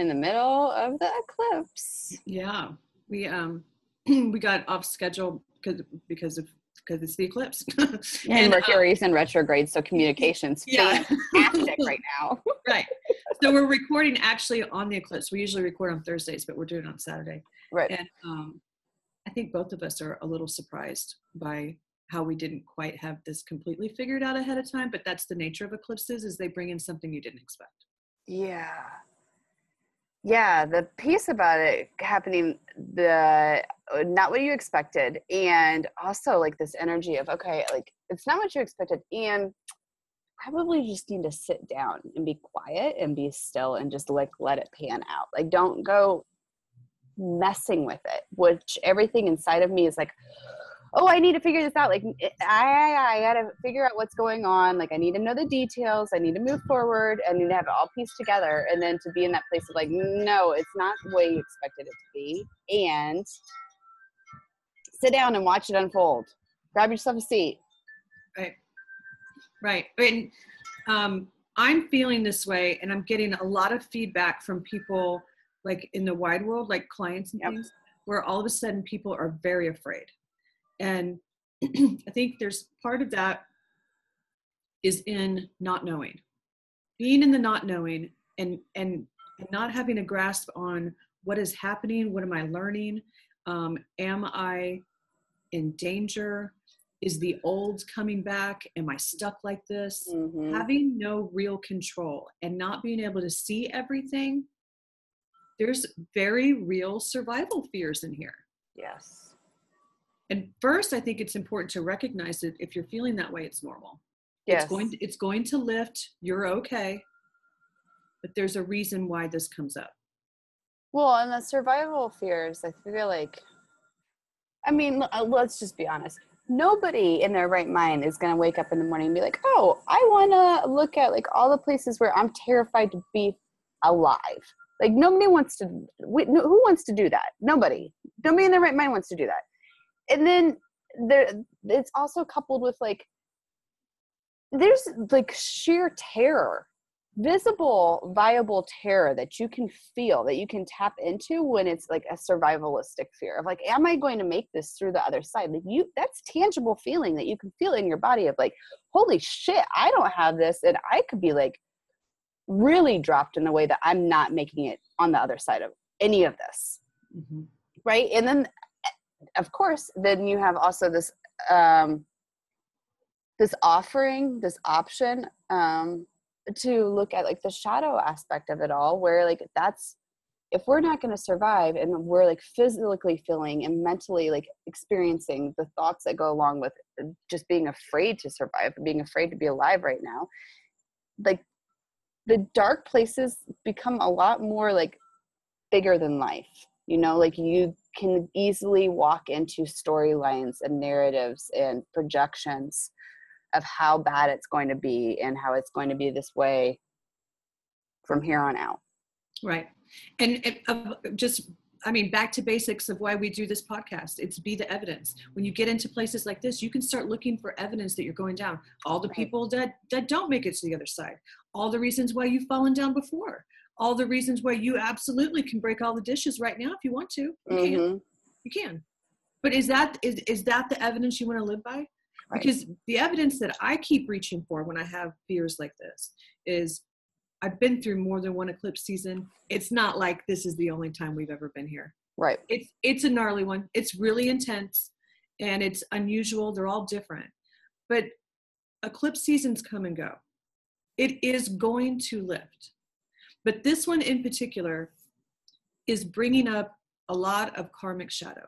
here we are in the middle of the eclipse. Yeah, we um we got off schedule because because of because it's the eclipse. and, and Mercury's uh, in retrograde, so communications yeah. fantastic right now. right. So we're recording actually on the eclipse. We usually record on Thursdays, but we're doing it on Saturday. Right. And um, I think both of us are a little surprised by how we didn't quite have this completely figured out ahead of time. But that's the nature of eclipses: is they bring in something you didn't expect. Yeah. Yeah, the piece about it happening the uh, not what you expected and also like this energy of okay, like it's not what you expected and probably just need to sit down and be quiet and be still and just like let it pan out. Like don't go messing with it, which everything inside of me is like oh i need to figure this out. Like i i, I gotta figure out what's going on. Like i need to know the details. I need to move forward. I need to have it all pieced together. And then to be in that place of like no it's not the way you expected it to be. And sit down and watch it unfold. Grab yourself a seat. Right. Right. And um i'm feeling this way and i'm getting a lot of feedback from people like in the wide world like clients and yep. things where all of a sudden people are very afraid and I think there's part of that is in not knowing, being in the not knowing and, and, not having a grasp on what is happening, what am I learning, um, am I in danger, is the old coming back? Am i stuck like this? Mm-hmm. having no real control and not being able to see everything there's very real survival fears in here. Yes and first i think it's important to recognize that if you're feeling that way it's normal. Yes. it's going to, it's going to lift. You're okay. But there's a reason why this comes up. Well and the survival fears i feel like i mean uh, let's just be honest. Nobody in their right mind is going to wake up in the morning and be like oh i want to look at like all the places where i'm terrified to be alive. Like nobody wants to who wants to do that? Nobody. Nobody in their right mind wants to do that and then there it's also coupled with like there's like sheer terror visible viable terror that you can feel that you can tap into when it's like a survivalistic fear of like am i going to make this through the other side? Like you that's tangible feeling that you can feel in your body of like holy shit i don't have this and i could be like really dropped in a way that i'm not making it on the other side of any of this. Mm-hmm. right? And then of course, then you have also this um, this offering, this option um, to look at like the shadow aspect of it all, where like that's if we're not going to survive and we're like physically feeling and mentally like experiencing the thoughts that go along with just being afraid to survive being afraid to be alive right now like the dark places become a lot more like bigger than life you know? Like you can easily walk into storylines and narratives and projections of how bad it's going to be and how it's going to be this way from here on out right and, and uh, just I mean, back to basics of why we do this podcast. It's be the evidence. When you get into places like this, you can start looking for evidence that you're going down. All the people that that don't make it to the other side. All the reasons why you've fallen down before all the reasons why you absolutely can break all the dishes right now if you want to. You mm-hmm. can. You can. But is that is, is that the evidence you want to live by? Right. Because the evidence that I keep reaching for when I have fears like this is I've been through more than one eclipse season. It's not like this is the only time we've ever been here. Right. It's it's a gnarly one. It's really intense and it's unusual. They're all different. But eclipse seasons come and go. It is going to lift. But this one in particular is bringing up a lot of karmic shadow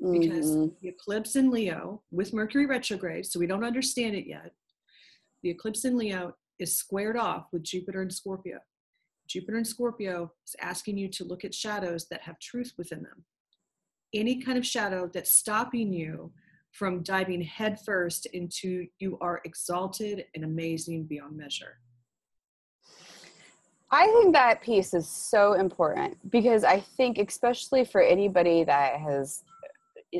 because mm-hmm. the eclipse in Leo with Mercury retrograde, so we don't understand it yet. The eclipse in Leo is squared off with Jupiter and Scorpio. Jupiter and Scorpio is asking you to look at shadows that have truth within them. Any kind of shadow that's stopping you from diving headfirst into you are exalted and amazing beyond measure. I think that piece is so important because I think, especially for anybody that has uh,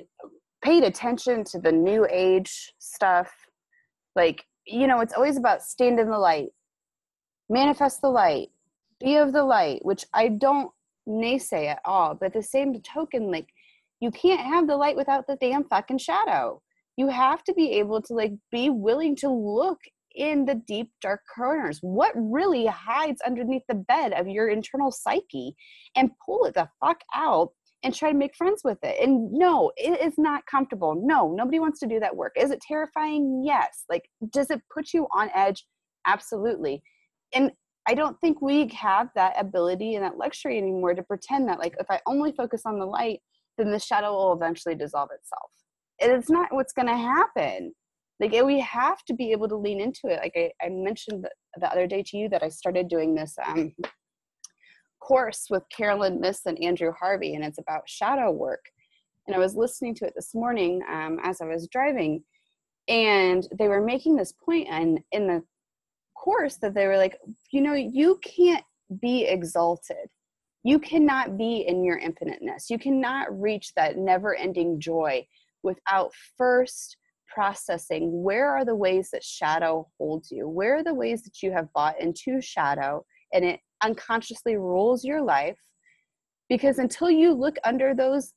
paid attention to the new age stuff, like, you know, it's always about stand in the light, manifest the light, be of the light, which I don't naysay at all. But the same token, like you can't have the light without the damn fucking shadow. You have to be able to like be willing to look in the deep dark corners. What really hides underneath the bed of your internal psyche and pull it the fuck out and try to make friends with it? And no it is not comfortable. No nobody wants to do that work. Is it terrifying? Yes. Like does it put you on edge? Absolutely. And i don't think we have that ability and that luxury anymore to pretend that like if i only focus on the light then the shadow will eventually dissolve itself. And it's not what's going to happen like we have to be able to lean into it. Like i, I mentioned the, the other day to you that i started doing this um, course with Caroline Myss and andrew harvey and it's about shadow work. And i was listening to it this morning um, as i was driving and they were making this point. and in the course that they were like you know you can't be exalted. You cannot be in your infiniteness. You cannot reach that never ending joy without first processing where are the ways that shadow holds you? Where are the ways that you have bought into shadow and it unconsciously rules your life? Because until you look under those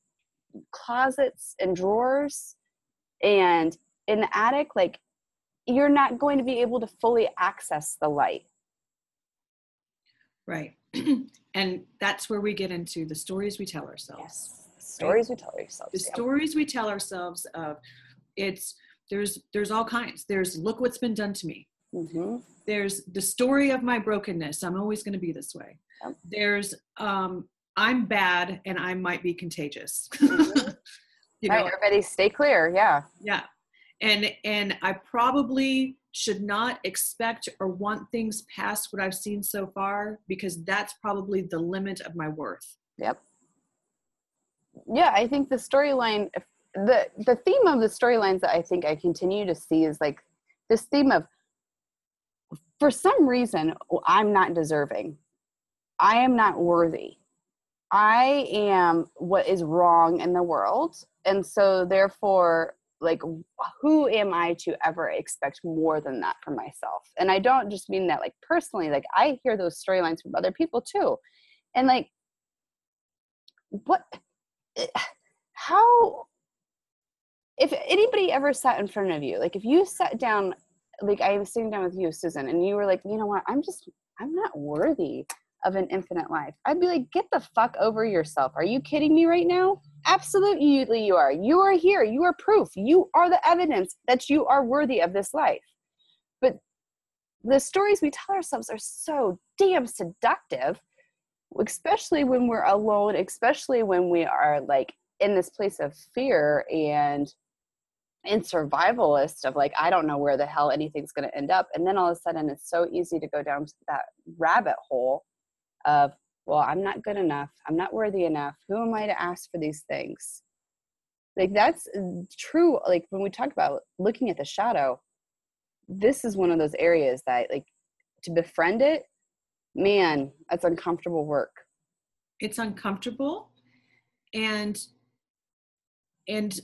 closets and drawers and in the attic, like you're not going to be able to fully access the light. Right. and that's where we get into the stories we tell ourselves. Yes. Stories right? we tell ourselves. The yeah. stories we tell ourselves of it's there's there's all kinds. There's look what's been done to me. Mm-hmm. there's the story of my brokenness. I'm always going to be this way. Yep. there's um i'm bad and i might be contagious. Mm-hmm. you right, know everybody stay clear yeah. Yeah. And and i probably should not expect or want things past what i've seen so far because that's probably the limit of my worth. Yep. Yeah i think the storyline the the theme of the storylines that I think I continue to see is like this theme of for some reason I'm not deserving. I am not worthy. I am what is wrong in the world. And so therefore like who am I to ever expect more than that from myself? And I don't just mean that like personally, like I hear those storylines from other people too. And like what eh, how if anybody ever sat in front of you, like if you sat down, like I was sitting down with you, Susan, and you were like, you know what, I'm just, I'm not worthy of an infinite life. I'd be like, get the fuck over yourself. Are you kidding me right now? Absolutely, you are. You are here. You are proof. You are the evidence that you are worthy of this life. But the stories we tell ourselves are so damn seductive, especially when we're alone, especially when we are like in this place of fear and in survivalist of like i don't know where the hell anything's going to end up and then all of a sudden it's so easy to go down that rabbit hole of well i'm not good enough. I'm not worthy enough. Who am i to ask for these things? Like that's uh, true like when we talk about looking at the shadow this is one of those areas that like to befriend it man that's uncomfortable work. It's uncomfortable and and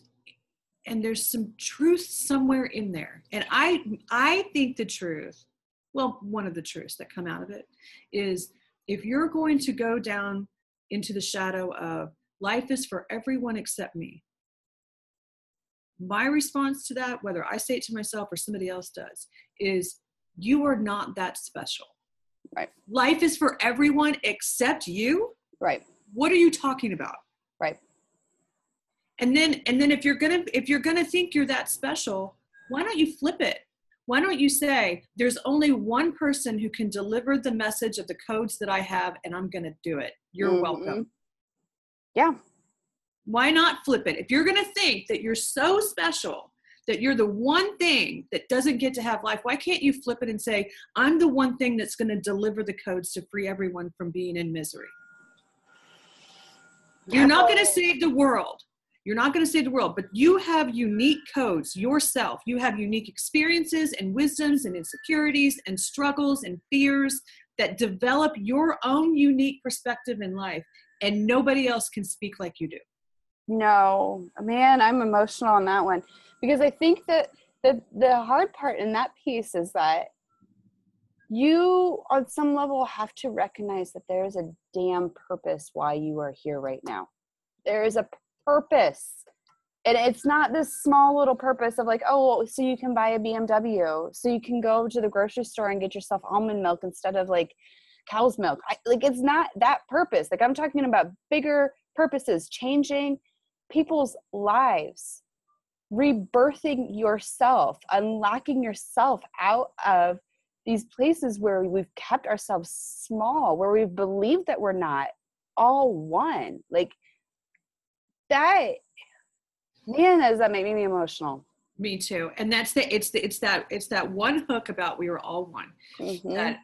and there's some truth somewhere in there. And i i think the truth well one of the truths that come out of it is if you're going to go down into the shadow of life is for everyone except me my response to that whether i say it to myself or somebody else does is you are not that special. Right. Life is for everyone except you? Right. What are you talking about? Right and then and then if you're gonna if you're gonna think you're that special why don't you flip it? Why don't you say there's only one person who can deliver the message of the codes that i have and i'm gonna do it. You're mm-hmm. welcome. Yeah. Why not flip it? If you're gonna think that you're so special that you're the one thing that doesn't get to have life why can't you flip it and say i'm the one thing that's going to deliver the codes to free everyone from being in misery. You're not going to save the world you're not going to save the world, but you have unique codes yourself. You have unique experiences and wisdoms and insecurities and struggles and fears that develop your own unique perspective in life, and nobody else can speak like you do. No, man, I'm emotional on that one because I think that the the hard part in that piece is that you on some level have to recognize that there is a damn purpose why you are here right now there is a purpose. And it's not this small little purpose of like oh so you can buy a bmw so you can go to the grocery store and get yourself almond milk instead of like cow's milk. I, like it's not that purpose. Like i'm talking about bigger purposes changing people's lives rebirthing yourself unlocking yourself out of these places where we've kept ourselves small where we've believed that we're not all one. Like that man does that make me emotional. Me too. And that's the it's the it's that it's that one hook about we were all one. Mm-hmm. that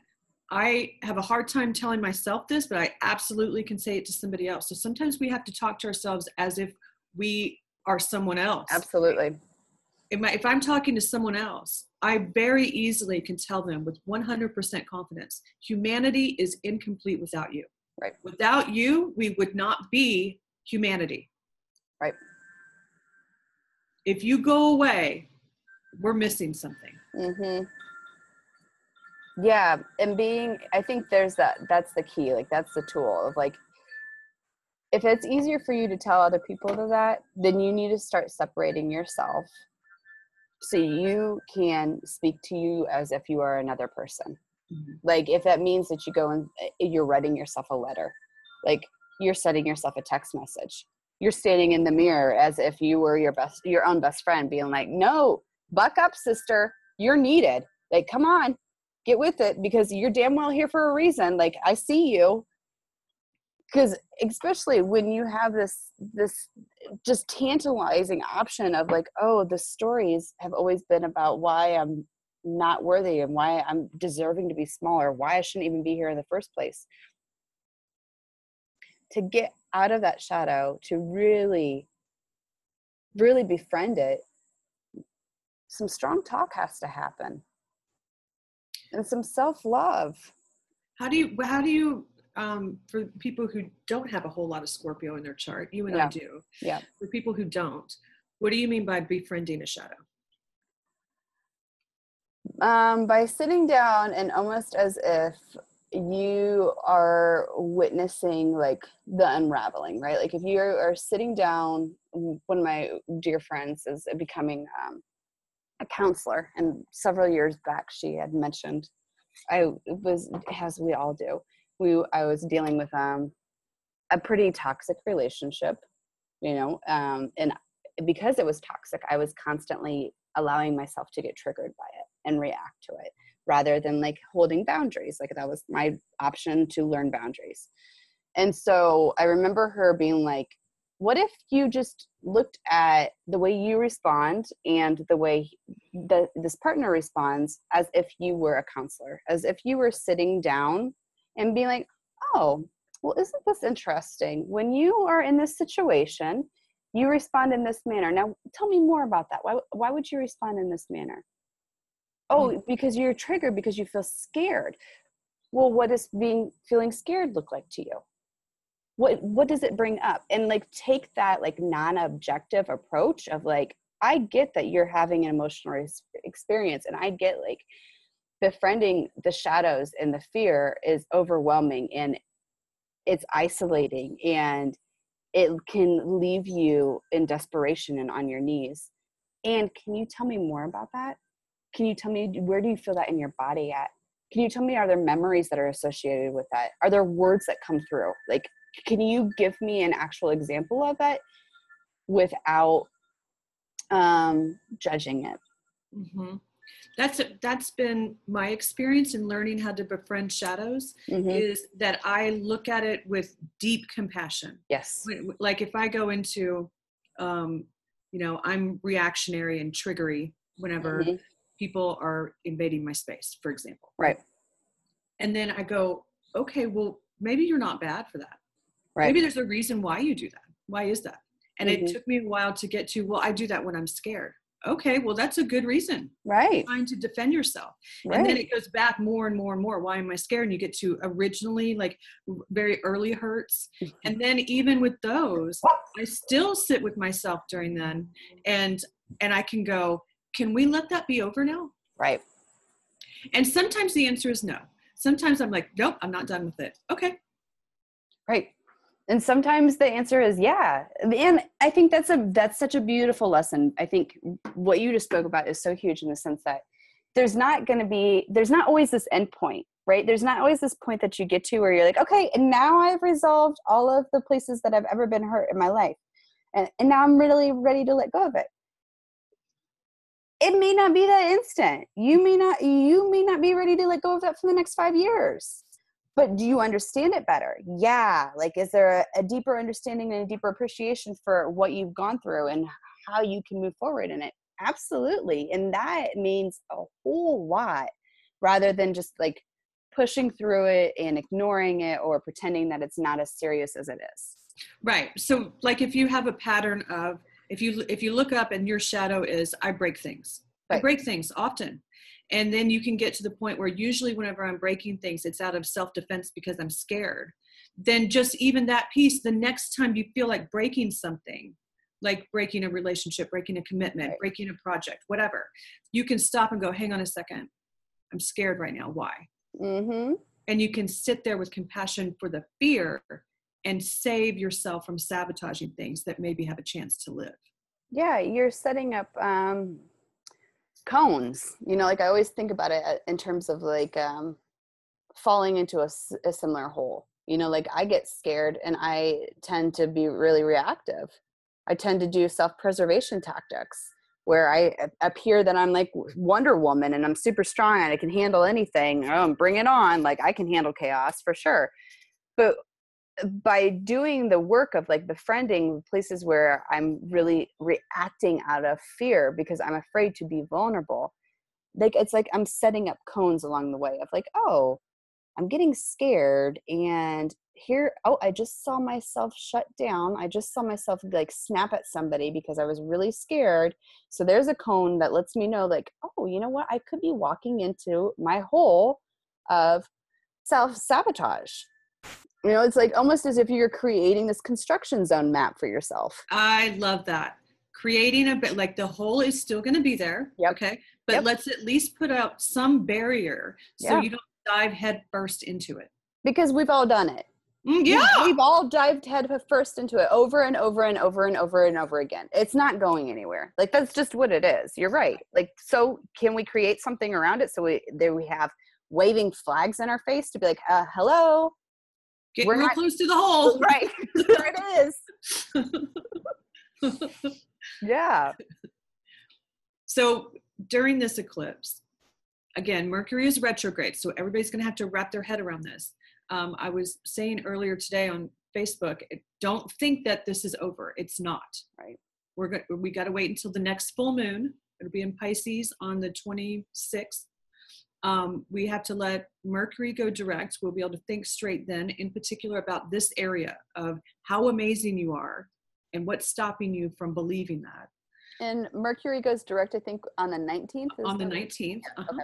i have a hard time telling myself this but i absolutely can say it to somebody else. So sometimes we have to talk to ourselves as if we are someone else. Absolutely. If, I, if i'm talking to someone else i very easily can tell them with 100% confidence humanity is incomplete without you. Right. Without you we would not be humanity right if you go away, we're missing something. Mm-hmm. Yeah, and being, I think there's that. That's the key. Like that's the tool of like, if it's easier for you to tell other people to that, then you need to start separating yourself, so you can speak to you as if you are another person. Mm-hmm. Like if that means that you go and eh, you're writing yourself a letter, like you're sending yourself a text message you're standing in the mirror as if you were your best your own best friend being like no buck up sister. You're needed. Like come on. Get with it because you're damn well here for a reason. Like i see you. Because especially when you have this this just tantalizing option of like oh the stories have always been about why i'm not worthy and why i'm deserving to be smaller why i shouldn't even be here in the first place. To get out of that shadow to really really befriend it some strong talk has to happen. And some self-love. How do you how do you um, for people who don't have a whole lot of scorpio in their chart you and yeah. i do yeah. for people who don't what do you mean by befriending a shadow? Um, by sitting down and almost as if you are witnessing like the unraveling right? Like if you are sitting down one of my dear friends is becoming um, a counselor and several years back she had mentioned i was as we all do we i was dealing with um a pretty toxic relationship you know um and because it was toxic i was constantly allowing myself to get triggered by it and react to it rather than like holding boundaries. Like that was my option to learn boundaries. And so I remember her being like, what if you just looked at the way you respond and the way that this partner responds as if you were a counselor, as if you were sitting down and being like, oh, well, isn't this interesting? When you are in this situation, you respond in this manner. Now, tell me more about that. Why, why would you respond in this manner? Oh mm. because you're triggered because you feel scared. Well what does being feeling scared look like to you? What what does it bring up? And like take that like non-objective approach of like i get that you're having an emotional experience and i get like befriending the shadows and the fear is overwhelming and it's isolating and it can leave you in desperation and on your knees. And can you tell me more about that can you tell me where do you feel that in your body at? Can you tell me are there memories that are associated with that? Are there words that come through? Like can you give me an actual example of it without um judging it? Mm-hmm. that's that's been my experience in learning how to befriend shadows mm-hmm. is that i look at it with deep compassion. Yes. Like if i go into um you know i'm reactionary and triggery whenever mm-hmm people are invading my space, for example. Right. And then I go, okay, well, maybe you're not bad for that. Right. Maybe there's a reason why you do that. Why is that? And mm-hmm. it took me a while to get to, well, I do that when I'm scared. Okay, well, that's a good reason. Right. trying to defend yourself. Right. And then it goes back more and more and more. Why am I scared? And you get to originally, like very early hurts. Mm-hmm. and then even with those, I still sit with myself during then and and I can go, can we let that be over now? Right. And sometimes the answer is no. Sometimes I'm like, nope, I'm not done with it. Okay. Right. And sometimes the answer is yeah. And I think that's a that's such a beautiful lesson. I think what you just spoke about is so huge in the sense that there's not going to be there's not always this end point right there's not always this point that you get to where you're like okay and now i've resolved all of the places that i've ever been hurt in my life and, and now i'm really ready to let go of it it may not be that instant. You may not you may not be ready to let go of that for the next five years. But do you understand it better? Yeah. Like is there a, a deeper understanding and a deeper appreciation for what you've gone through and how you can move forward in it? Absolutely. And that means a whole lot rather than just like pushing through it and ignoring it or pretending that it's not as serious as it is. Right. So like if you have a pattern of if you if you look up and your shadow is i break things right. i break things often and then you can get to the point where usually whenever i'm breaking things it's out of self-defense because i'm scared then just even that piece the next time you feel like breaking something like breaking a relationship breaking a commitment right. breaking a project whatever you can stop and go hang on a second i'm scared right now why mm-hmm. and you can sit there with compassion for the fear and save yourself from sabotaging things that maybe have a chance to live. Yeah you're setting up um cones you know like i always think about it uh, in terms of like um falling into a, a similar hole. You know like i get scared and i tend to be really reactive. I tend to do self-preservation tactics where i appear that i'm like wonder woman and i'm super strong and i can handle anything. Oh bring it on. Like i can handle chaos for sure. But by doing the work of like befriending places where i'm really reacting out of fear because i'm afraid to be vulnerable like it's like i'm setting up cones along the way of like oh i'm getting scared and here oh i just saw myself shut down. I just saw myself like snap at somebody because i was really scared. So there's a cone that lets me know like oh you know what? I could be walking into my hole of self sabotage you know, it's like almost as if you're creating this construction zone map for yourself. I love that. Creating a bit like the hole is still going to be there. Yep. Okay. But yep. let's at least put out some barrier so yeah. you don't dive head first into it. Because we've all done it. Mm, yeah. We've all dived head first into it over and over and over and over and over again. It's not going anywhere. Like that's just what it is. You're right. Like so can we create something around it so we there we have waving flags in our face to be like, uh, hello, Get We're real not, close to the hole. Right. there it is. yeah. So during this eclipse, again, Mercury is retrograde. So everybody's going to have to wrap their head around this. Um, I was saying earlier today on Facebook, don't think that this is over. It's not. Right. We're go- we got to wait until the next full moon. It'll be in Pisces on the 26th um, we have to let Mercury go direct. We'll be able to think straight then, in particular about this area of how amazing you are and what's stopping you from believing that. And Mercury goes direct, I think, on the 19th. On the 19th. Uh-huh. Okay.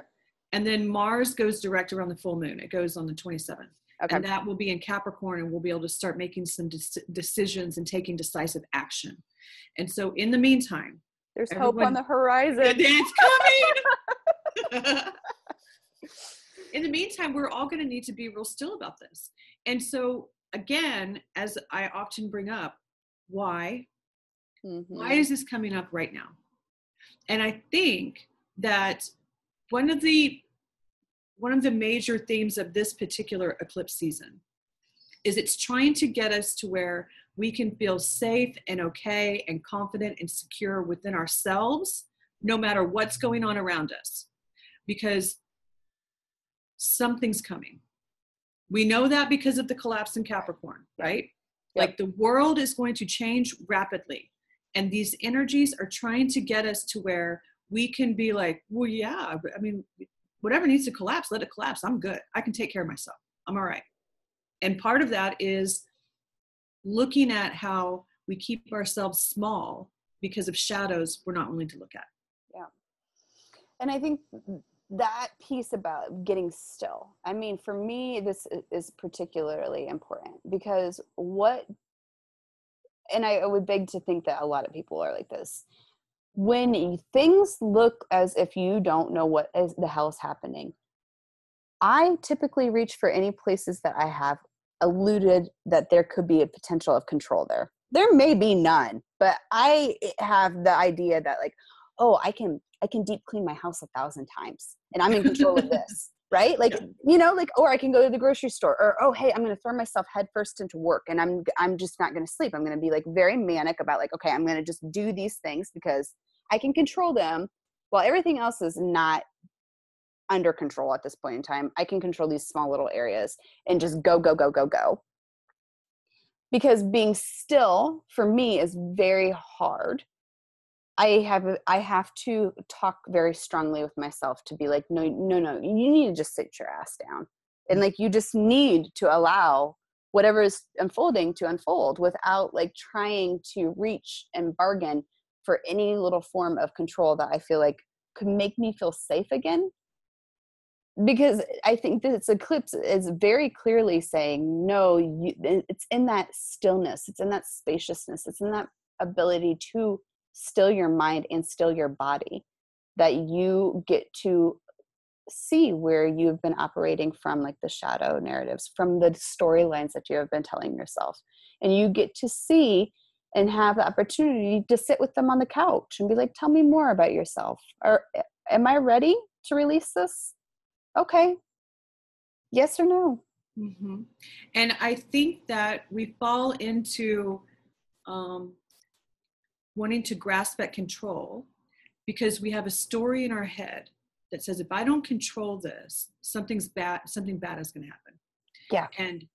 And then Mars goes direct around the full moon. It goes on the 27th. Okay. And that will be in Capricorn, and we'll be able to start making some de- decisions and taking decisive action. And so, in the meantime, there's hope on the horizon. It's coming. in the meantime, we're all going to need to be real still about this. And so, again, as I often bring up, why? Mm-hmm. Why is this coming up right now? And I think that one of the one of the major themes of this particular eclipse season is it's trying to get us to where we can feel safe and okay and confident and secure within ourselves no matter what's going on around us because something's coming. We know that because of the collapse in Capricorn, right? Yep. Like the world is going to change rapidly. And these energies are trying to get us to where we can be like, well, yeah, I mean, whatever needs to collapse, let it collapse. I'm good. I can take care of myself. I'm all right. And part of that is looking at how we keep ourselves small because of shadows we're not willing to look at. Yeah. And I think that piece about getting still i mean for me this is particularly important because what and i would beg to think that a lot of people are like this when things look as if you don't know what is the hell is happening I typically reach for any places that I have alluded that there could be a potential of control there. There may be none, but I eh, have the idea that like, oh, I can I can deep clean my house a thousand times and I'm in control of this. Right? Like, yeah. you know, like, or I can go to the grocery store or, oh, hey, I'm going to throw myself headfirst into work and I'm, I'm just not going to sleep. I'm going to be like very manic about like, okay, I'm going to just do these things because I can control them while everything else is not under control at this point in time. I can control these small little areas and just go, go, go, go, go. Because being still for me is very hard. I have I have to talk very strongly with myself to be like, no, no, no, you need to just sit your ass down. And mm. like you just need to allow whatever is unfolding to unfold without like trying to reach and bargain for any little form of control that I feel like could make me feel safe again because I think this eclipse is very clearly saying, no, you, it's in that stillness, it's in that spaciousness, it's in that ability to still your mind and still your body that you get to see where you've been operating from, like the shadow narratives, from the storylines that you have been telling yourself. And you get to see and have the opportunity to sit with them on the couch and be like, tell me more about yourself. Or am I ready to release this? okay yes or no mm-hmm. and i think that we fall into um, wanting to grasp at control because we have a story in our head that says if i don't control this something's bad something bad is going to happen yeah and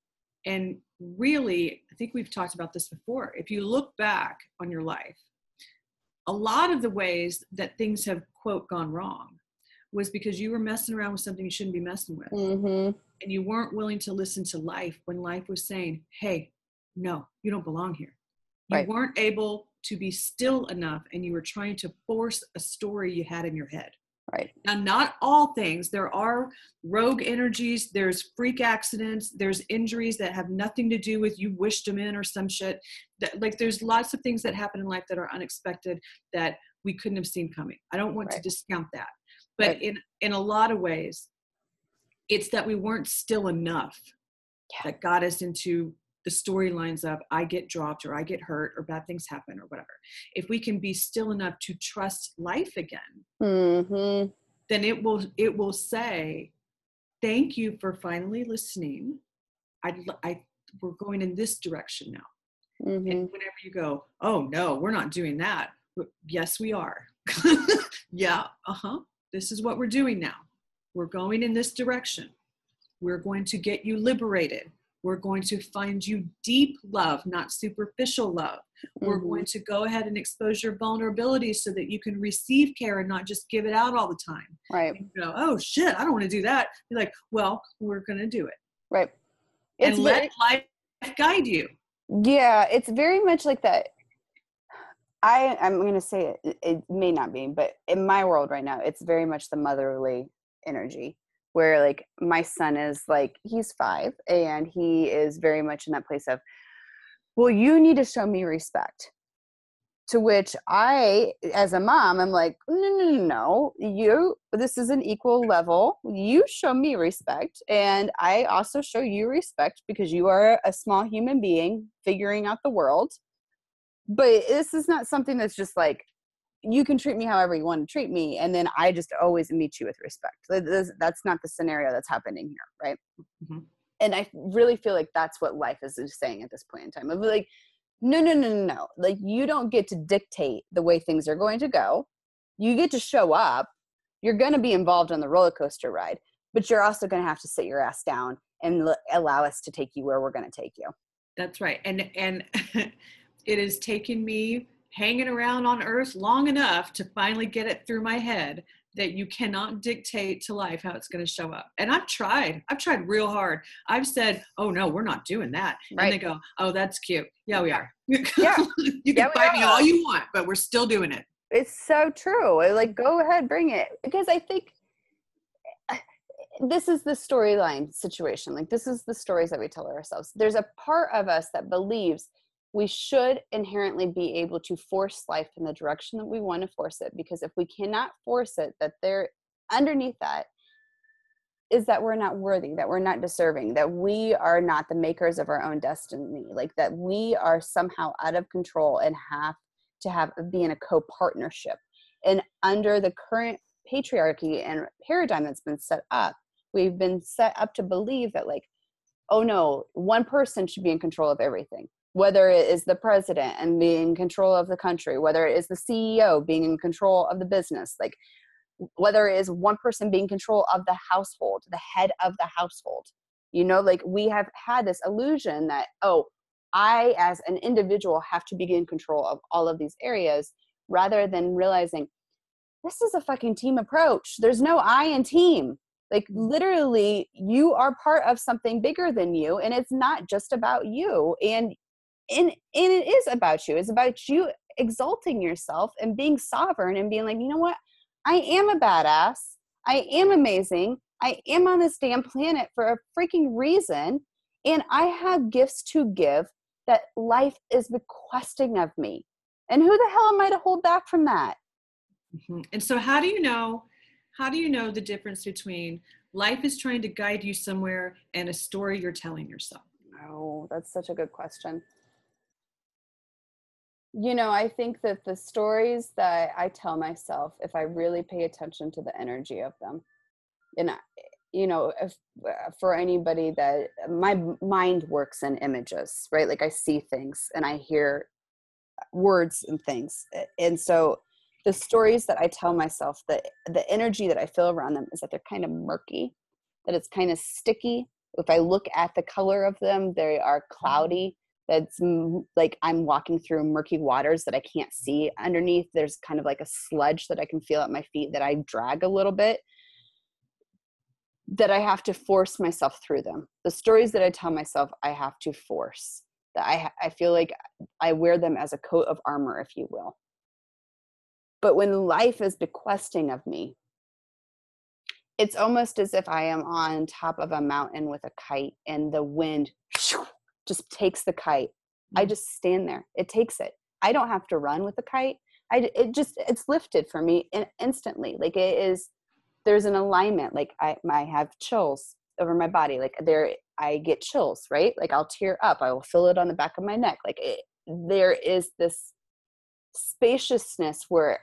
and really i think we've talked about this before if you look back on your life a lot of the ways that things have quote gone wrong was because you were messing around with something you shouldn't be messing with. Mm-hmm. And you weren't willing to listen to life when life was saying, hey, no, you don't belong here. You right. weren't able to be still enough and you were trying to force a story you had in your head. Right. Now, not all things. There are rogue energies, there's freak accidents, there's injuries that have nothing to do with you wished them in or some shit. That, like, there's lots of things that happen in life that are unexpected that we couldn't have seen coming. I don't want right. to discount that but right. in in a lot of ways it's that we weren't still enough yeah. that got us into the storylines of i get dropped or i get hurt or bad things happen or whatever if we can be still enough to trust life again mm-hmm. then it will it will say thank you for finally listening i i we're going in this direction now mm-hmm. and whenever you go oh no we're not doing that yes we are yeah uh-huh this is what we're doing now. We're going in this direction. We're going to get you liberated. We're going to find you deep love, not superficial love. Mm-hmm. We're going to go ahead and expose your vulnerabilities so that you can receive care and not just give it out all the time. Right. You go, oh shit, I don't want to do that. You're like, well, we're going to do it. Right. It's and let life guide you. Yeah, it's very much like that. I I'm going to say it, it may not be, but in my world right now, it's very much the motherly energy where like my son is like he's 5 and he is very much in that place of well you need to show me respect. To which i as a mom i'm like no no no no. You this is an equal level. You show me respect and i also show you respect because you are a small human being figuring out the world. But this is not something that's just like you can treat me however you want to treat me and then i just always meet you with respect. That's not the scenario that's happening here right? Mm-hmm. and i really feel like that's what life is saying at this point in time of like no no no no no like you don't get to dictate the way things are going to go. You get to show up. You're going to be involved on the roller coaster ride but you're also going to have to sit your ass down and l- allow us to take you where we're going to take you. That's right and and it has taken me hanging around on earth long enough to finally get it through my head that you cannot dictate to life how it's going to show up. And I've tried. I've tried real hard. I've said, "Oh no, we're not doing that." Right. And they go, "Oh, that's cute. Yeah, we are." Yeah. you can yeah, fight me all you want, but we're still doing it. It's so true. Like go ahead, bring it. Because I think eh, this is the storyline situation. Like this is the stories that we tell ourselves. There's a part of us that believes we should inherently be able to force life in the direction that we want to force it because if we cannot force it that there underneath that is that we're not worthy, that we're not deserving, that we are not the makers of our own destiny, like that we are somehow out of control and have to have be in a co-partnership. And under the current patriarchy and paradigm that's been set up, we've been set up to believe that like, oh no, one person should be in control of everything. Whether it is the president and being in control of the country, whether it is the CEO being in control of the business, like whether it is one person being control of the household the head of the household. You know like we have had this illusion that oh i as an individual have to be in control of all of these areas rather than realizing this is a fucking team approach. There's no i in team. Like literally you are part of something bigger than you and it's not just about you and and and it is about you it's about you exalting yourself and being sovereign and being like you know what I am a badass. I am amazing. I am on this damn planet for a freaking reason. And I have gifts to give that life is requesting of me. And who the hell am I to hold back from that? Mm-hmm. And so, how do you know? How do you know the difference between life is trying to guide you somewhere and a story you're telling yourself? Oh, that's such a good question you know i think that the stories that i tell myself if i really pay attention to the energy of them and you know if, uh, for anybody that my mind works in images right like i see things and i hear words and things and so the stories that i tell myself the the energy that i feel around them is that they're kind of murky that it's kind of sticky if i look at the color of them they are mm-hmm. cloudy that's like I'm walking through murky waters that I can't see underneath. There's kind of like a sludge that I can feel at my feet that I drag a little bit. That I have to force myself through them. The stories that I tell myself, I have to force. That I I feel like I wear them as a coat of armor, if you will. But when life is bequesting of me, it's almost as if I am on top of a mountain with a kite and the wind just takes the kite. I mm. just stand there. It takes it. I don't have to run with the kite. I it just it's lifted for me in, instantly. Like it is there's an alignment. Like I I have chills over my body. Like there I get chills, right? Like I'll tear up. I will feel it on the back of my neck. Like it, there is this spaciousness where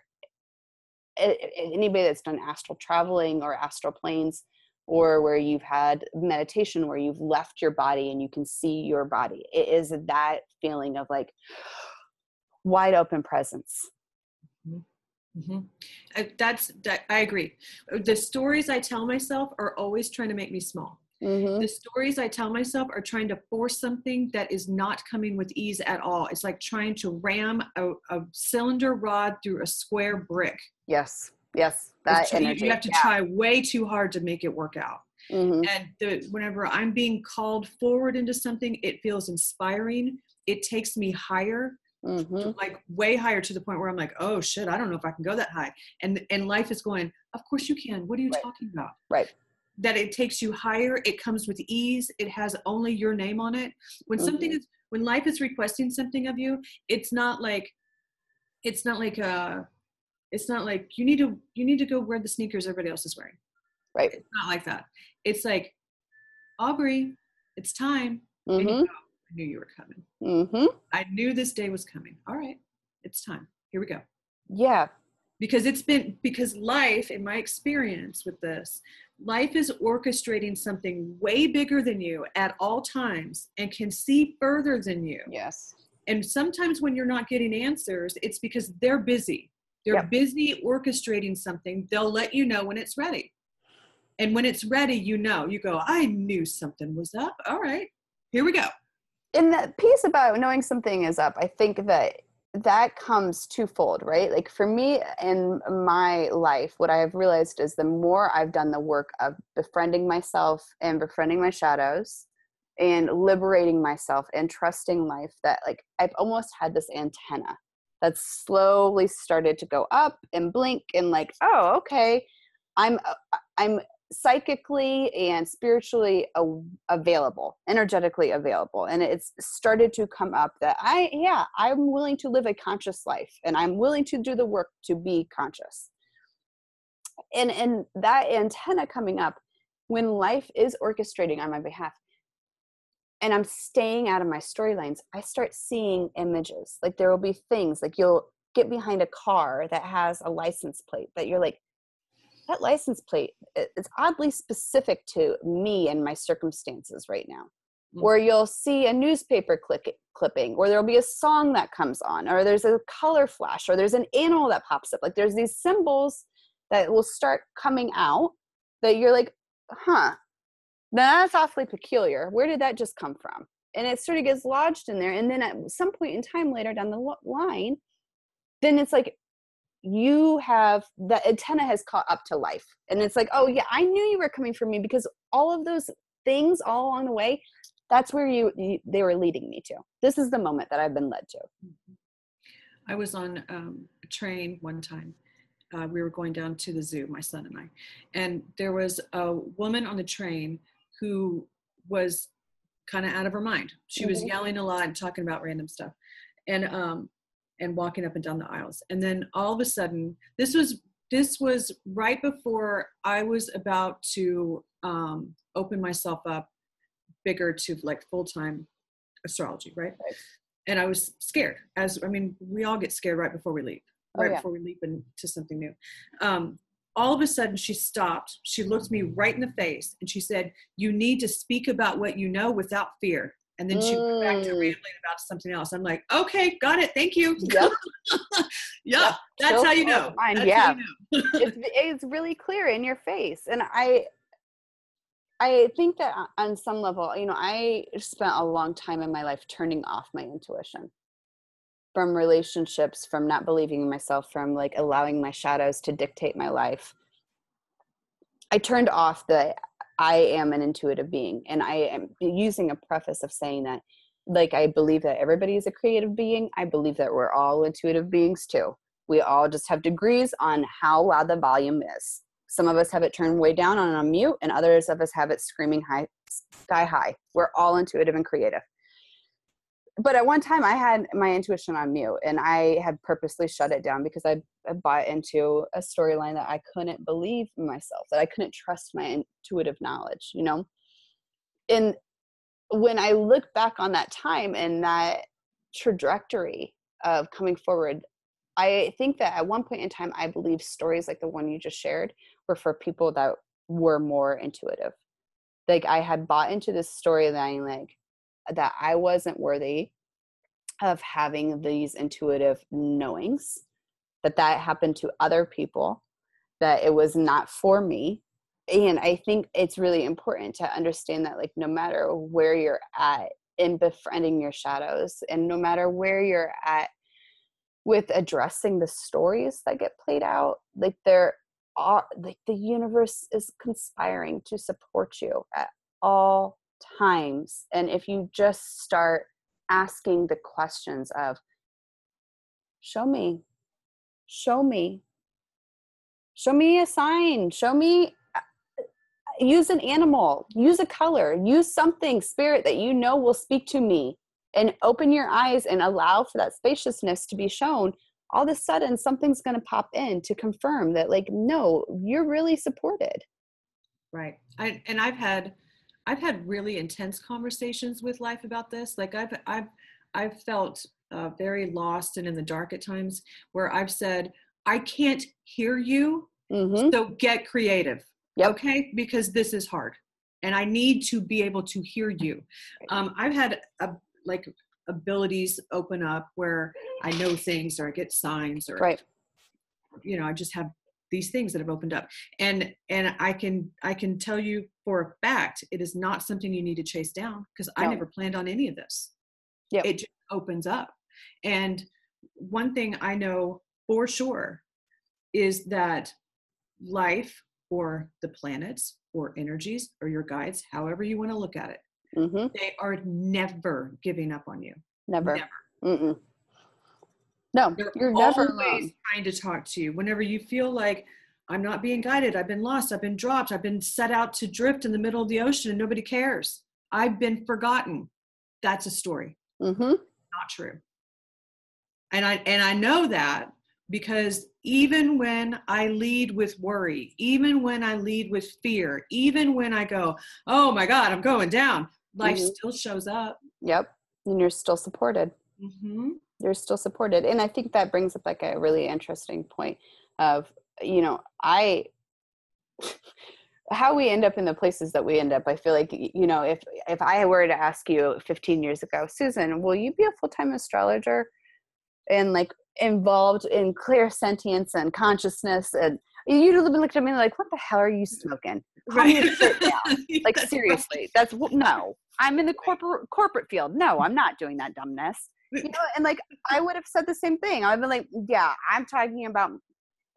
anybody that's done astral traveling or astral planes or where you've had meditation where you've left your body and you can see your body. It is that feeling of like wide open presence. Mm-hmm. mm-hmm. Uh, that's that. I agree. Uh, the stories I tell myself are always trying to make me small. Mm-hmm. The stories I tell myself are trying to force something that is not coming with ease at all. It's like trying to ram a, a cylinder rod through a square brick. Yes. Yes, that energy. You have to yeah. try way too hard to make it work out. Mm-hmm. And the, whenever I'm being called forward into something, it feels inspiring. It takes me higher, mm-hmm. like way higher to the point where I'm like, oh shit, I don't know if I can go that high. And and life is going, of course you can. What are you right. talking about? Right. That it takes you higher. It comes with ease. It has only your name on it. When mm-hmm. something is when life is requesting something of you, it's not like it's not like a uh, it's not like you need to you need to go wear the sneakers everybody else is wearing. Right. It's not like that. It's like aubrey it's time. Mm-hmm. i knew you were coming. Mm-hmm. i knew this day was coming. All right it's time. Here we go. Yeah. Because it's been because life in my experience with this life is orchestrating something way bigger than you at all times and can see further than you. Yes. And sometimes when you're not getting answers it's because they're busy they're yep. busy orchestrating something. They'll let you know when it's ready. And when it's ready, you know, you go, I knew something was up. All right, here we go. In the piece about knowing something is up, I think that that comes twofold, right? Like for me in my life, what I have realized is the more I've done the work of befriending myself and befriending my shadows and liberating myself and trusting life, that like I've almost had this antenna that slowly started to go up and blink and like oh okay i'm uh, i'm psychically and spiritually available energetically available and it's started to come up that i yeah i'm willing to live a conscious life and i'm willing to do the work to be conscious. And and that antenna coming up when life is orchestrating on my behalf and I'm staying out of my storylines, I start seeing images. Like there will be things like you'll get behind a car that has a license plate that you're like, that license plate is oddly specific to me and my circumstances right now. Mm-hmm. Or you'll see a newspaper click, clipping, or there'll be a song that comes on, or there's a color flash, or there's an animal that pops up. Like there's these symbols that will start coming out that you're like, huh, that's awfully peculiar. Where did that just come from? And it sort of gets lodged in there. And then at some point in time later down the line, then it's like you have the antenna has caught up to life. And it's like, oh, yeah, I knew you were coming for me because all of those things all along the way, that's where you, you they were leading me to. This is the moment that I've been led to. Mm-hmm. I was on um, a train one time uh, we were going down to the zoo, my son and I, and there was a woman on the train who was kind of out of her mind. She mm-hmm. was yelling a lot and talking about random stuff, and um, and walking up and down the aisles. And then all of a sudden, this was this was right before I was about to um, open myself up bigger to like full time astrology, right? right? And I was scared. As I mean, we all get scared right before we leave, oh, right oh, yeah. before we leap into something new. Um, all of a sudden she stopped. She looked me right in the face and she said you need to speak about what you know without fear. And then she went back to mm. rambling about something else. I'm like okay got it. Thank you. Yep. yeah yep. that's how you know. that's yeah. you know. it's, it's really clear in your face. And i i think that on some level you know i spent a long time in my life turning off my intuition from relationships from not believing in myself from like allowing my shadows to dictate my life. I turned off the i am an intuitive being and i am using a preface of saying that like i believe that everybody is a creative being. I believe that we're all intuitive beings too. We all just have degrees on how loud the volume is. Some of us have it turned way down on a mute and others of us have it screaming high sky high. We're all intuitive and creative but at one time I had my intuition on mute and I had purposely shut it down because I, I bought into a storyline that I couldn't believe myself, that I couldn't trust my intuitive knowledge, you know? And when I look back on that time and that trajectory of coming forward, I think that at one point in time, I believe stories like the one you just shared were for people that were more intuitive. Like I had bought into this storyline, like that I wasn't worthy of having these intuitive knowings, that that happened to other people, that it was not for me. And I think it's really important to understand that, like, no matter where you're at in befriending your shadows, and no matter where you're at with addressing the stories that get played out, like, there are, like, the universe is conspiring to support you at all times and if you just start asking the questions of show me show me show me a sign show me uh, use an animal use a color use something spirit that you know will speak to me and open your eyes and allow for that spaciousness to be shown all of a sudden something's going to pop in to confirm that like no you're really supported. Right I, and i've had I've had really intense conversations with life about this. Like I've I've I've felt uh, very lost and in the dark at times where I've said, I can't hear you, mm-hmm. so get creative. Yep. Okay, because this is hard, and I need to be able to hear you. Um, I've had a, like abilities open up where I know things or I get signs or right. you know I just have these things that have opened up and and i can i can tell you for a fact it is not something you need to chase down because no. i never planned on any of this. Yeah it just opens up. And one thing i know for sure is that life or the planets or energies or your guides however you want to look at it mm-hmm. they are never giving up on you. Never. Never. No, They're you're never always trying to talk to you. Whenever you feel like I'm not being guided, I've been lost, I've been dropped, I've been set out to drift in the middle of the ocean and nobody cares. I've been forgotten. That's a story. Mm-hmm. Not true. And I and I know that because even when I lead with worry, even when I lead with fear, even when I go, oh my God, I'm going down, life mm-hmm. still shows up. Yep. And you're still supported. Mm-hmm. You're still supported. And I think that brings up like a really interesting point of, you know, I, how we end up in the places that we end up i feel like you know if if i were to ask you 15 years ago susan will you be a full-time astrologer and like involved in clairsentience and consciousness? And you'd have been looking at me like what the hell are you smoking? Right. like seriously that's no i'm in the corporate corporate field. No i'm not doing that dumbness. You know and like i would have said the same thing. I've been like yeah i'm talking about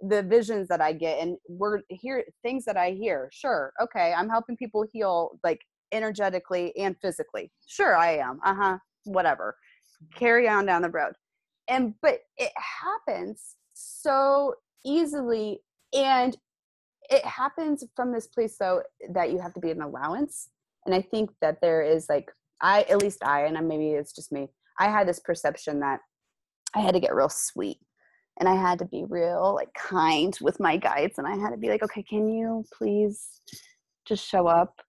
the visions that i get and we're here things that i hear sure okay i'm helping people heal like energetically and physically sure i am uh-huh whatever carry on down the road and but it happens so easily and it happens from this place though that you have to be an allowance and i think that there is like i at least i and maybe it's just me i had this perception that i had to get real sweet and i had to be real like kind with my guides and i had to be like okay can you please just show up?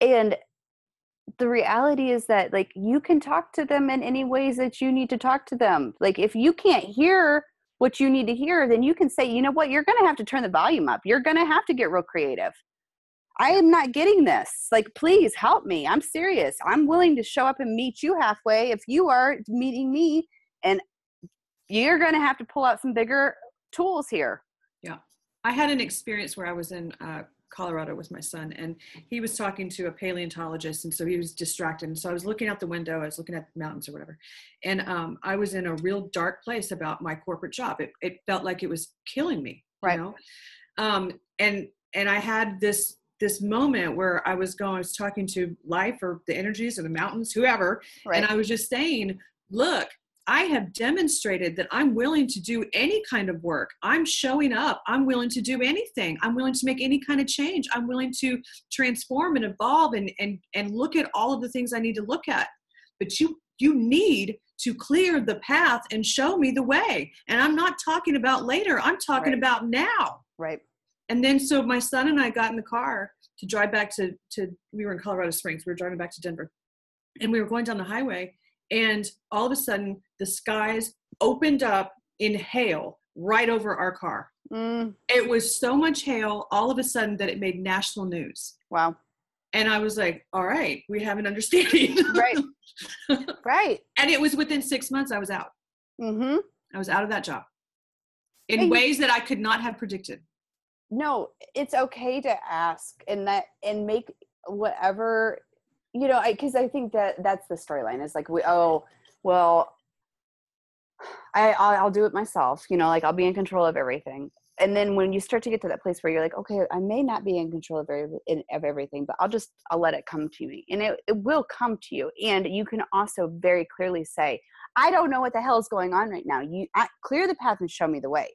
And the reality is that like you can talk to them in any ways that you need to talk to them. Like if you can't hear what you need to hear then you can say you know what? You're going to have to turn the volume up. You're going to have to get real creative. I am not getting this. Like please help me. I'm serious. I'm willing to show up and meet you halfway if you are meeting me and you're going to have to pull out some bigger tools here yeah i had an experience where i was in uh, Colorado with my son, and he was talking to a paleontologist, and so he was distracted. And so I was looking out the window, I was looking at the mountains or whatever, and um, I was in a real dark place about my corporate job. It, it felt like it was killing me, right? You know? um, and and I had this this moment where I was going, I was talking to life or the energies or the mountains, whoever, right. and I was just saying, look, I have demonstrated that I'm willing to do any kind of work. I'm showing up. I'm willing to do anything. I'm willing to make any kind of change. I'm willing to transform and evolve and and and look at all of the things I need to look at. But you you need to clear the path and show me the way. And I'm not talking about later. I'm talking right. about now. Right. And then so my son and I got in the car to drive back to to we were in Colorado Springs. We were driving back to Denver. And we were going down the highway and all of a sudden the skies opened up in hail right over our car. Mm. It was so much hail all of a sudden that it made national news. Wow. And I was like, all right, we have an understanding. right. right. And it was within six months I was out. Mm-hmm. I was out of that job in and ways that I could not have predicted. No, it's okay to ask and that and make whatever you know, because I, I, think that that's the storyline is like we oh well, I I'll, I'll do it myself. You know, like I'll be in control of everything. And then when you start to get to that place where you're like, okay, I may not be in control of, every, of everything, but I'll just I'll let it come to me, and it, it will come to you. And you can also very clearly say, I don't know what the hell is going on right now. You I, clear the path and show me the way.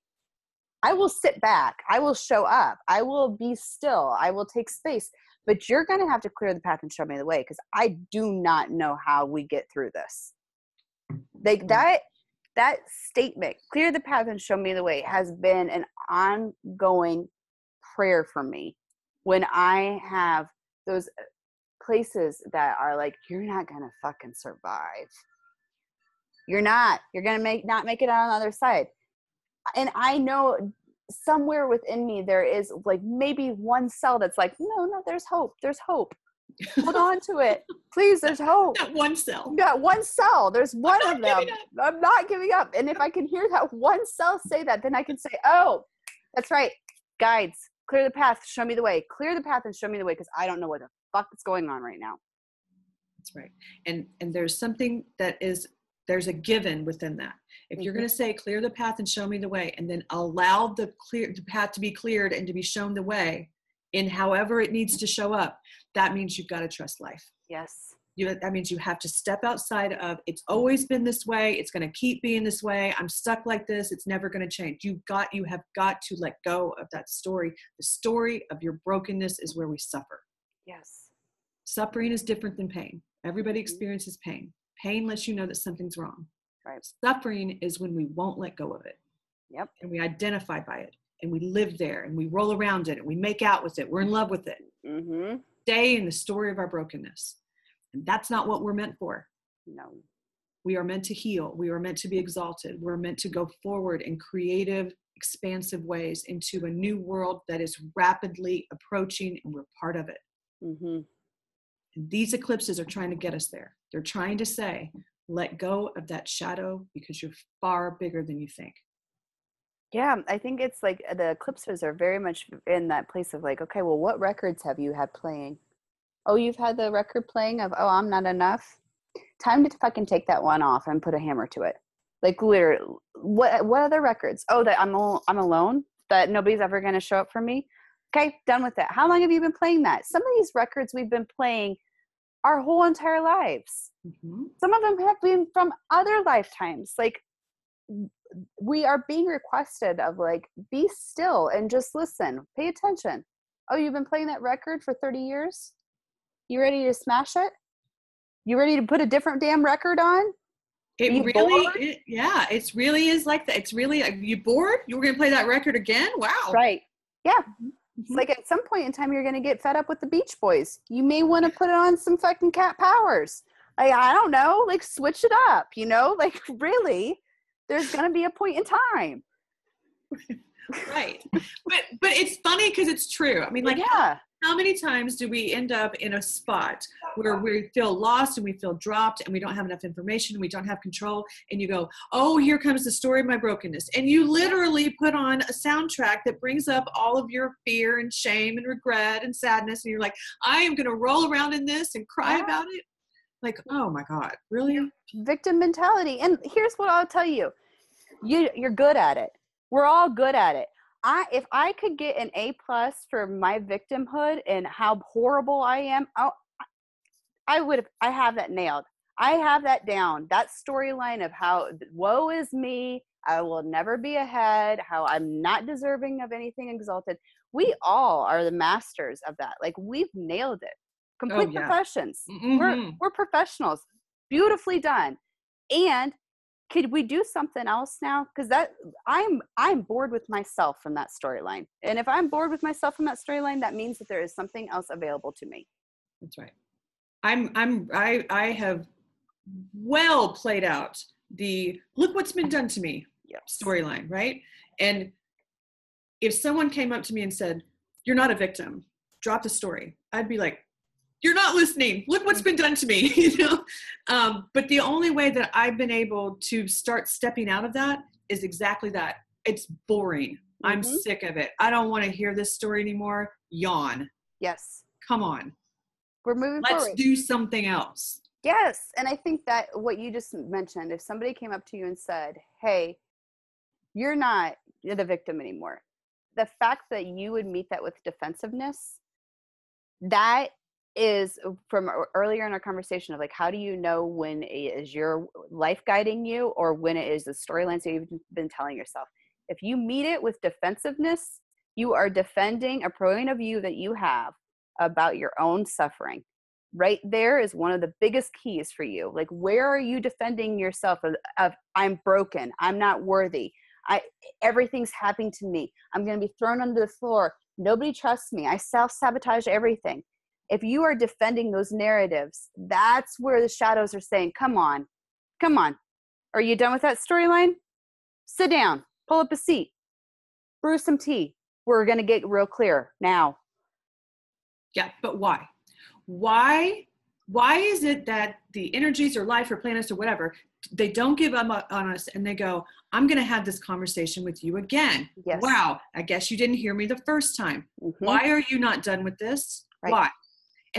I will sit back. I will show up. I will be still. I will take space but you're going to have to clear the path and show me the way because I do not know how we get through this. Like mm. that that statement, clear the path and show me the way, has been an ongoing prayer for me when I have those uh, places that are like, you're not gonna fucking survive. You're not. You're gonna make not make it out on the other side. And I know somewhere within me there is like maybe one cell that's like no no there's hope there's hope. Hold on to it. Please there's hope. That one cell. Yeah one cell. There's one of them. i'm not giving up. And if i can hear that one cell say that then i can say oh that's right. Guides clear the path show me the way. Clear the path and show me the way because i don't know what the fuck is going on right now. That's right. And and there's something that is there's a given within that. If mm-hmm. you're going to say clear the path and show me the way and then allow the clear the path to be cleared and to be shown the way in however it needs to show up that means you've got to trust life. Yes. You, that means you have to step outside of it's always been this way. It's going to keep being this way. I'm stuck like this. It's never going to change. You got you have got to let go of that story. The story of your brokenness is where we suffer. Yes. Suffering is different than pain. Everybody mm-hmm. experiences pain Pain lets you know that something's wrong. Right. Suffering is when we won't let go of it. Yep. And we identify by it and we live there and we roll around in it and we make out with it. We're in love with it. Mm-hmm. Stay in the story of our brokenness. And that's not what we're meant for. No. We are meant to heal. We are meant to be exalted. We're meant to go forward in creative, expansive ways into a new world that is rapidly approaching and we're part of it. Mm-hmm. And these eclipses are trying to get us there. They're trying to say, let go of that shadow because you're far bigger than you think. Yeah, I think it's like the eclipses are very much in that place of like, okay, well, what records have you had playing? Oh, you've had the record playing of, oh, I'm not enough. Time to fucking take that one off and put a hammer to it. Like, literally, what what other records? Oh, that I'm al- I'm alone. That nobody's ever going to show up for me. Okay, done with that. How long have you been playing that? Some of these records we've been playing our whole entire lives. Mm-hmm. Some of them have been from other lifetimes. Like we are being requested of like be still and just listen pay attention oh you've been playing that record for 30 years you ready to smash it you ready to put a different damn record on It really, it, yeah, it's really is like that. It's really, are you bored? You were going to play that record again? Wow. right yeah it's Mhm. like at some point in time you're going to get fed up with the Beach Boys you may want to put on some fucking Cat Powers like i don't know like switch it up you know like really there's going to be a point in time right. But, but it's funny because it's true. I mean, like, yeah how many times do we end up in a spot where we feel lost and we feel dropped and we don't have enough information and we don't have control and you go oh here comes the story of my brokenness and you literally put on a soundtrack that brings up all of your fear and shame and regret and sadness and you're like i am going to roll around in this and cry Yeah. about it like oh my god really victim mentality. And here's what I'll tell you. You you're good at it. We're all good at it. I if I could get an A plus for my victimhood and how horrible I am, i I would have I have that nailed. I have that down. That storyline of how woe is me, I will never be ahead, how I'm not deserving of anything exalted. We all are the masters of that. Like we've nailed it. Complete yeah. professions. We're Mhm. we're professionals. Beautifully done. And could we do something else now? Because that I'm I'm bored with myself from that storyline. And if I'm bored with myself from that storyline, that means that there is something else available to me. That's right. I'm I'm I I have well played out the look what's been done to me Yep. storyline, right? And if someone came up to me and said, "You're not a victim," drop the story, I'd be like, "You're not listening. Look what's been done to me," you know. Um, but the only way that I've been able to start stepping out of that is exactly that. It's boring. I'm Mhm. sick of it. I don't want to hear this story anymore. Yawn. Yes. Come on. We're moving Let's forward. do something else. Yes, and I think that what you just mentioned, if somebody came up to you and said, "Hey, you're not the victim anymore," the fact that you would meet that with defensiveness, that is uh, from earlier in our conversation of like, how do you know when is your life guiding you or when it is the storylines that you've been telling yourself? If you meet it with defensiveness, you are defending a point of view that you have about your own suffering. Right there is one of the biggest keys for you. Like where are you defending yourself of, of i'm broken i'm not worthy i everything's happening to me i'm going to be thrown under the floor nobody trusts me i self-sabotage everything if you are defending those narratives that's where the shadows are saying come on come on are you done with that storyline sit down pull up a seat brew some tea we're going to get real clear now Yeah, but why? Why? Why is it that the energies or life or planets or whatever they don't give up on us and they go, "I'm going to have this conversation with you again." yes Wow, I guess you didn't hear me the first time. Mhm. Why are you not done with this? Right. Why?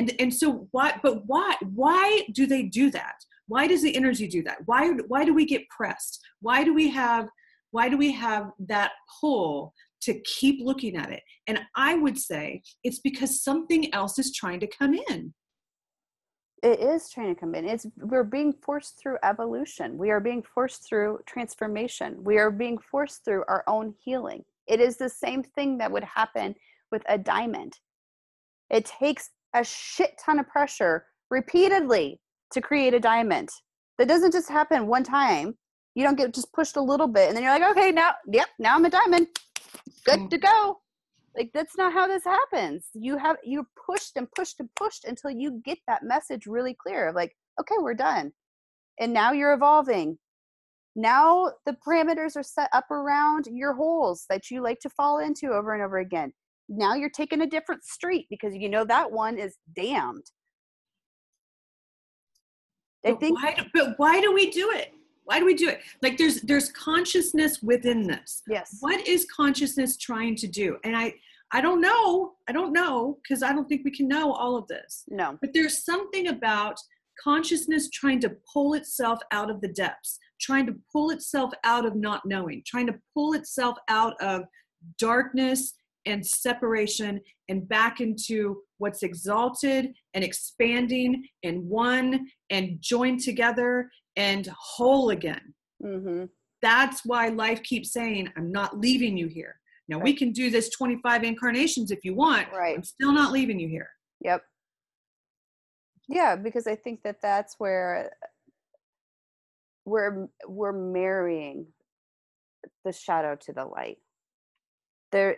And and so why? But why? Why do they do that? Why does the energy do that? Why? Why do we get pressed? Why do we have? Why do we have that pull to keep looking at it? And I would say it's because something else is trying to come in. it is trying to come in it's we're being forced through evolution we are being forced through transformation we are being forced through our own healing it is the same thing that would happen with a diamond it takes a shit ton of pressure repeatedly to create a diamond that doesn't just happen one time You don't get just pushed a little bit and then you're like, okay, now, yep, now I'm a diamond. Good mm. to go. Like that's not how this happens. You have you pushed and pushed and pushed until you get that message really clear of like, okay, we're done. And now you're evolving. Now the parameters are set up around your holes that you like to fall into over and over again. Now you're taking a different street because you know that one is damned. I but think why do, but why do we do it? Why do we do it? Like there's there's consciousness within this. Yes. What is consciousness trying to do? And I I don't know. I don't know because I don't think we can know all of this. No. But there's something about consciousness trying to pull itself out of the depths, trying to pull itself out of not knowing, trying to pull itself out of darkness and separation and back into what's exalted and expanding and one and joined together and whole again. Mm-hmm. That's why life keeps saying, I'm not leaving you here. Now right. we can do this 25 incarnations if you want. Right. I'm still not leaving you here. Yep. Yeah, because I think that that's where we're we're marrying the shadow to the light. There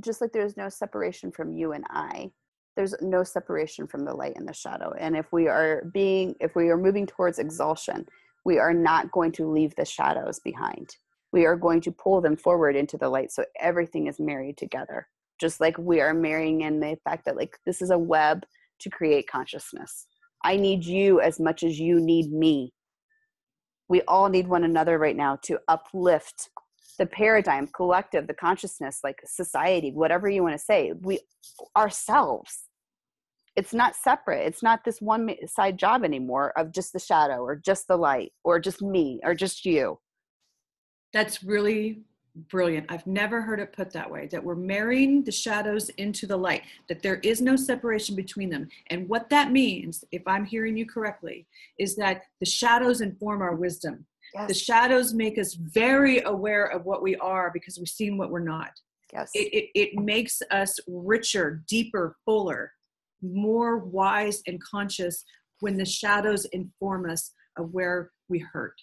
just like there's no separation from you and I, there's no separation from the light and the shadow. And if we are being if we are moving towards exaltation, we are not going to leave the shadows behind. We are going to pull them forward into the light so everything is married together. Just like we are marrying in the fact that like this is a web to create consciousness. I need you as much as you need me. We all need one another right now to uplift the paradigm collective the consciousness like society whatever you want to say we ourselves it's not separate it's not this one side job anymore of just the shadow or just the light or just me or just you that's really brilliant. I've never heard it put that way that we're marrying the shadows into the light, that there is no separation between them. And what that means, if I'm hearing you correctly, is that the shadows inform our wisdom. Yes. The shadows make us very aware of what we are because we've seen what we're not. Yes. It, it, it makes us richer, deeper, fuller, more wise and conscious when the shadows inform us of where we hurt.